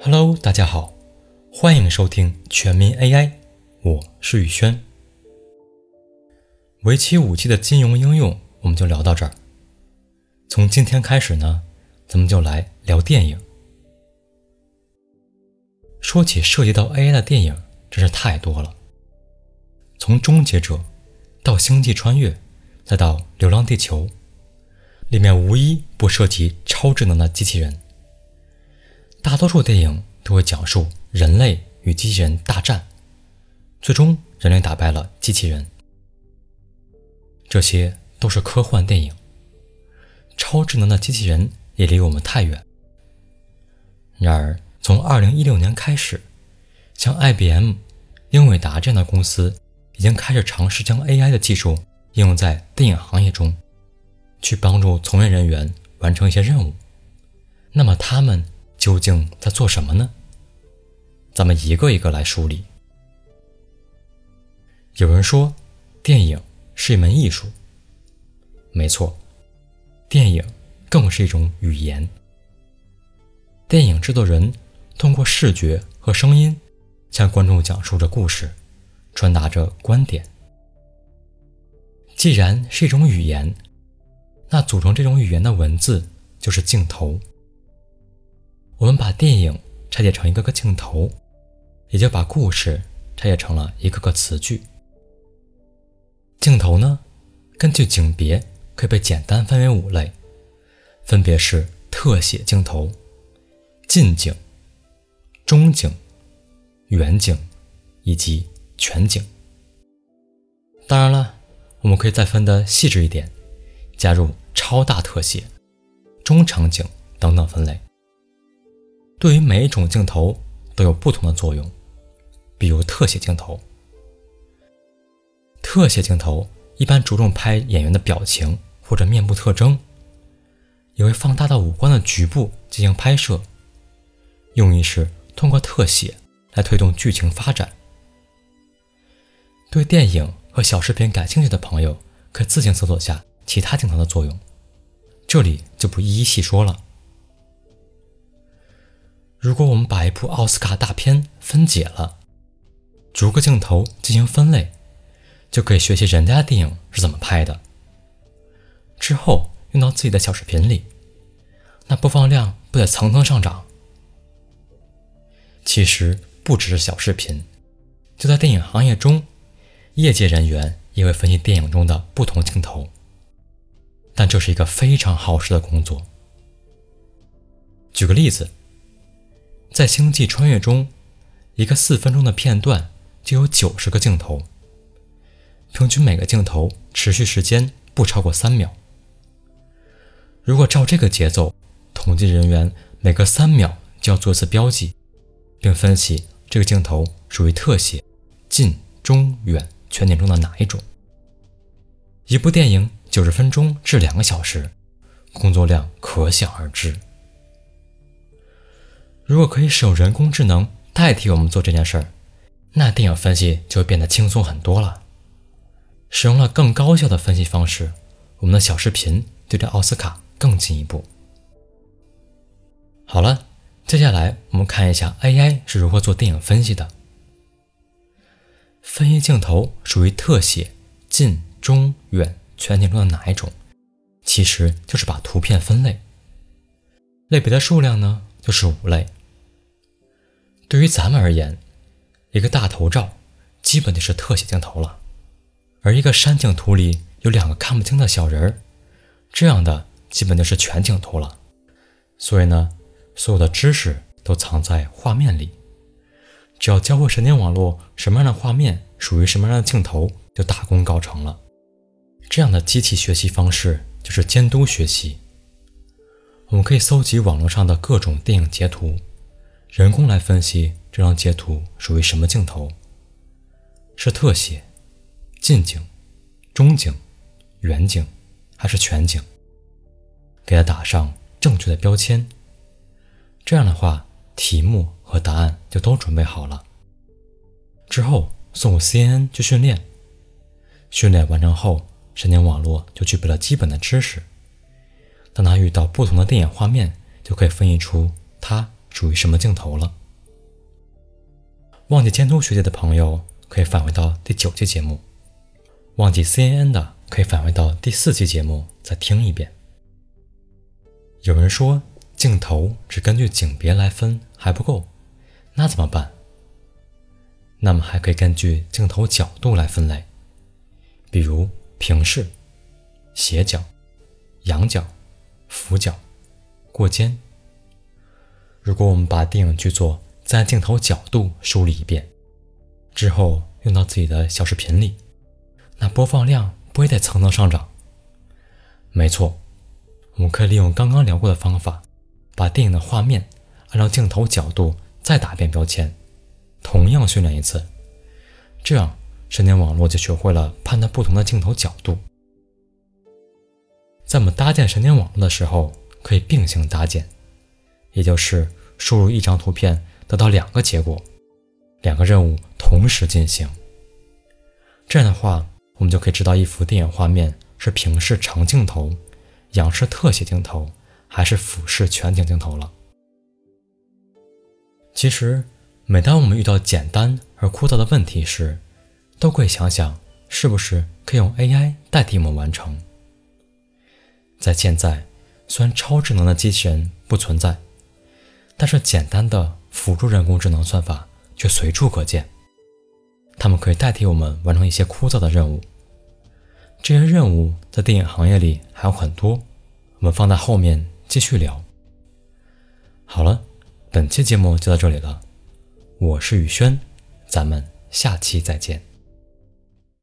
Hello，大家好，欢迎收听全民 AI，我是宇轩。为期五期的金融应用，我们就聊到这儿。从今天开始呢，咱们就来聊电影。说起涉及到 AI 的电影，真是太多了。从《终结者》到《星际穿越》，再到《流浪地球》，里面无一不涉及超智能的机器人。大多数电影都会讲述人类与机器人大战，最终人类打败了机器人。这些都是科幻电影。超智能的机器人也离我们太远。然而，从2016年开始，像 IBM、英伟达这样的公司已经开始尝试将 AI 的技术应用在电影行业中，去帮助从业人员完成一些任务。那么，他们？究竟在做什么呢？咱们一个一个来梳理。有人说，电影是一门艺术。没错，电影更是一种语言。电影制作人通过视觉和声音，向观众讲述着故事，传达着观点。既然是一种语言，那组成这种语言的文字就是镜头。我们把电影拆解成一个个镜头，也就把故事拆解成了一个个词句。镜头呢，根据景别可以被简单分为五类，分别是特写镜头、近景、中景、远景以及全景。当然了，我们可以再分得细致一点，加入超大特写、中场景等等分类。对于每一种镜头都有不同的作用，比如特写镜头。特写镜头一般着重拍演员的表情或者面部特征，也会放大到五官的局部进行拍摄，用意是通过特写来推动剧情发展。对电影和小视频感兴趣的朋友，可自行搜索下其他镜头的作用，这里就不一一细说了。如果我们把一部奥斯卡大片分解了，逐个镜头进行分类，就可以学习人家的电影是怎么拍的。之后用到自己的小视频里，那播放量不得层层上涨？其实不只是小视频，就在电影行业中，业界人员也会分析电影中的不同镜头，但这是一个非常耗时的工作。举个例子。在《星际穿越》中，一个四分钟的片段就有九十个镜头，平均每个镜头持续时间不超过三秒。如果照这个节奏，统计人员每隔三秒就要做一次标记，并分析这个镜头属于特写、近、中、远、全景中的哪一种。一部电影九十分钟至两个小时，工作量可想而知。如果可以使用人工智能代替我们做这件事儿，那电影分析就变得轻松很多了。使用了更高效的分析方式，我们的小视频对着奥斯卡更进一步。好了，接下来我们看一下 AI 是如何做电影分析的。分析镜头属于特写、近、中、远、全景中的哪一种？其实就是把图片分类，类别的数量呢就是五类。对于咱们而言，一个大头照基本就是特写镜头了，而一个山景图里有两个看不清的小人儿，这样的基本就是全景图了。所以呢，所有的知识都藏在画面里，只要教会神经网络什么样的画面属于什么样的镜头，就大功告成了。这样的机器学习方式就是监督学习。我们可以搜集网络上的各种电影截图。人工来分析这张截图属于什么镜头？是特写、近景、中景、远景还是全景？给它打上正确的标签。这样的话，题目和答案就都准备好了。之后送入 CNN 去训练。训练完成后，神经网络就具备了基本的知识。当它遇到不同的电影画面，就可以分析出它。属于什么镜头了。忘记监督学姐的朋友可以返回到第九期节目，忘记 CNN 的可以返回到第四期节目再听一遍。有人说镜头只根据景别来分还不够，那怎么办？那么还可以根据镜头角度来分类，比如平视、斜角、仰角、俯角、过肩。如果我们把电影剧作再按镜头角度梳理一遍，之后用到自己的小视频里，那播放量不会得蹭蹭上涨？没错，我们可以利用刚刚聊过的方法，把电影的画面按照镜头角度再打一遍标签。同样训练一次，这样神经网络就学会了判断不同的镜头角度。在我们搭建神经网络的时候，可以并行搭建，也就是输入一张图片得到两个结果，两个任务同时进行。这样的话，我们就可以知道一幅电影画面是平视长镜头、仰视特写镜头还是俯视全景镜头了。其实。每当我们遇到简单而枯燥的问题时，都可以想想是不是可以用 AI 代替我们完成。在现在，虽然超智能的机器人不存在，但是简单的辅助人工智能算法却随处可见。它们可以代替我们完成一些枯燥的任务。这些任务在电影行业里还有很多，我们放在后面继续聊。好了，本期节目就到这里了。我是宇轩，咱们下期再见。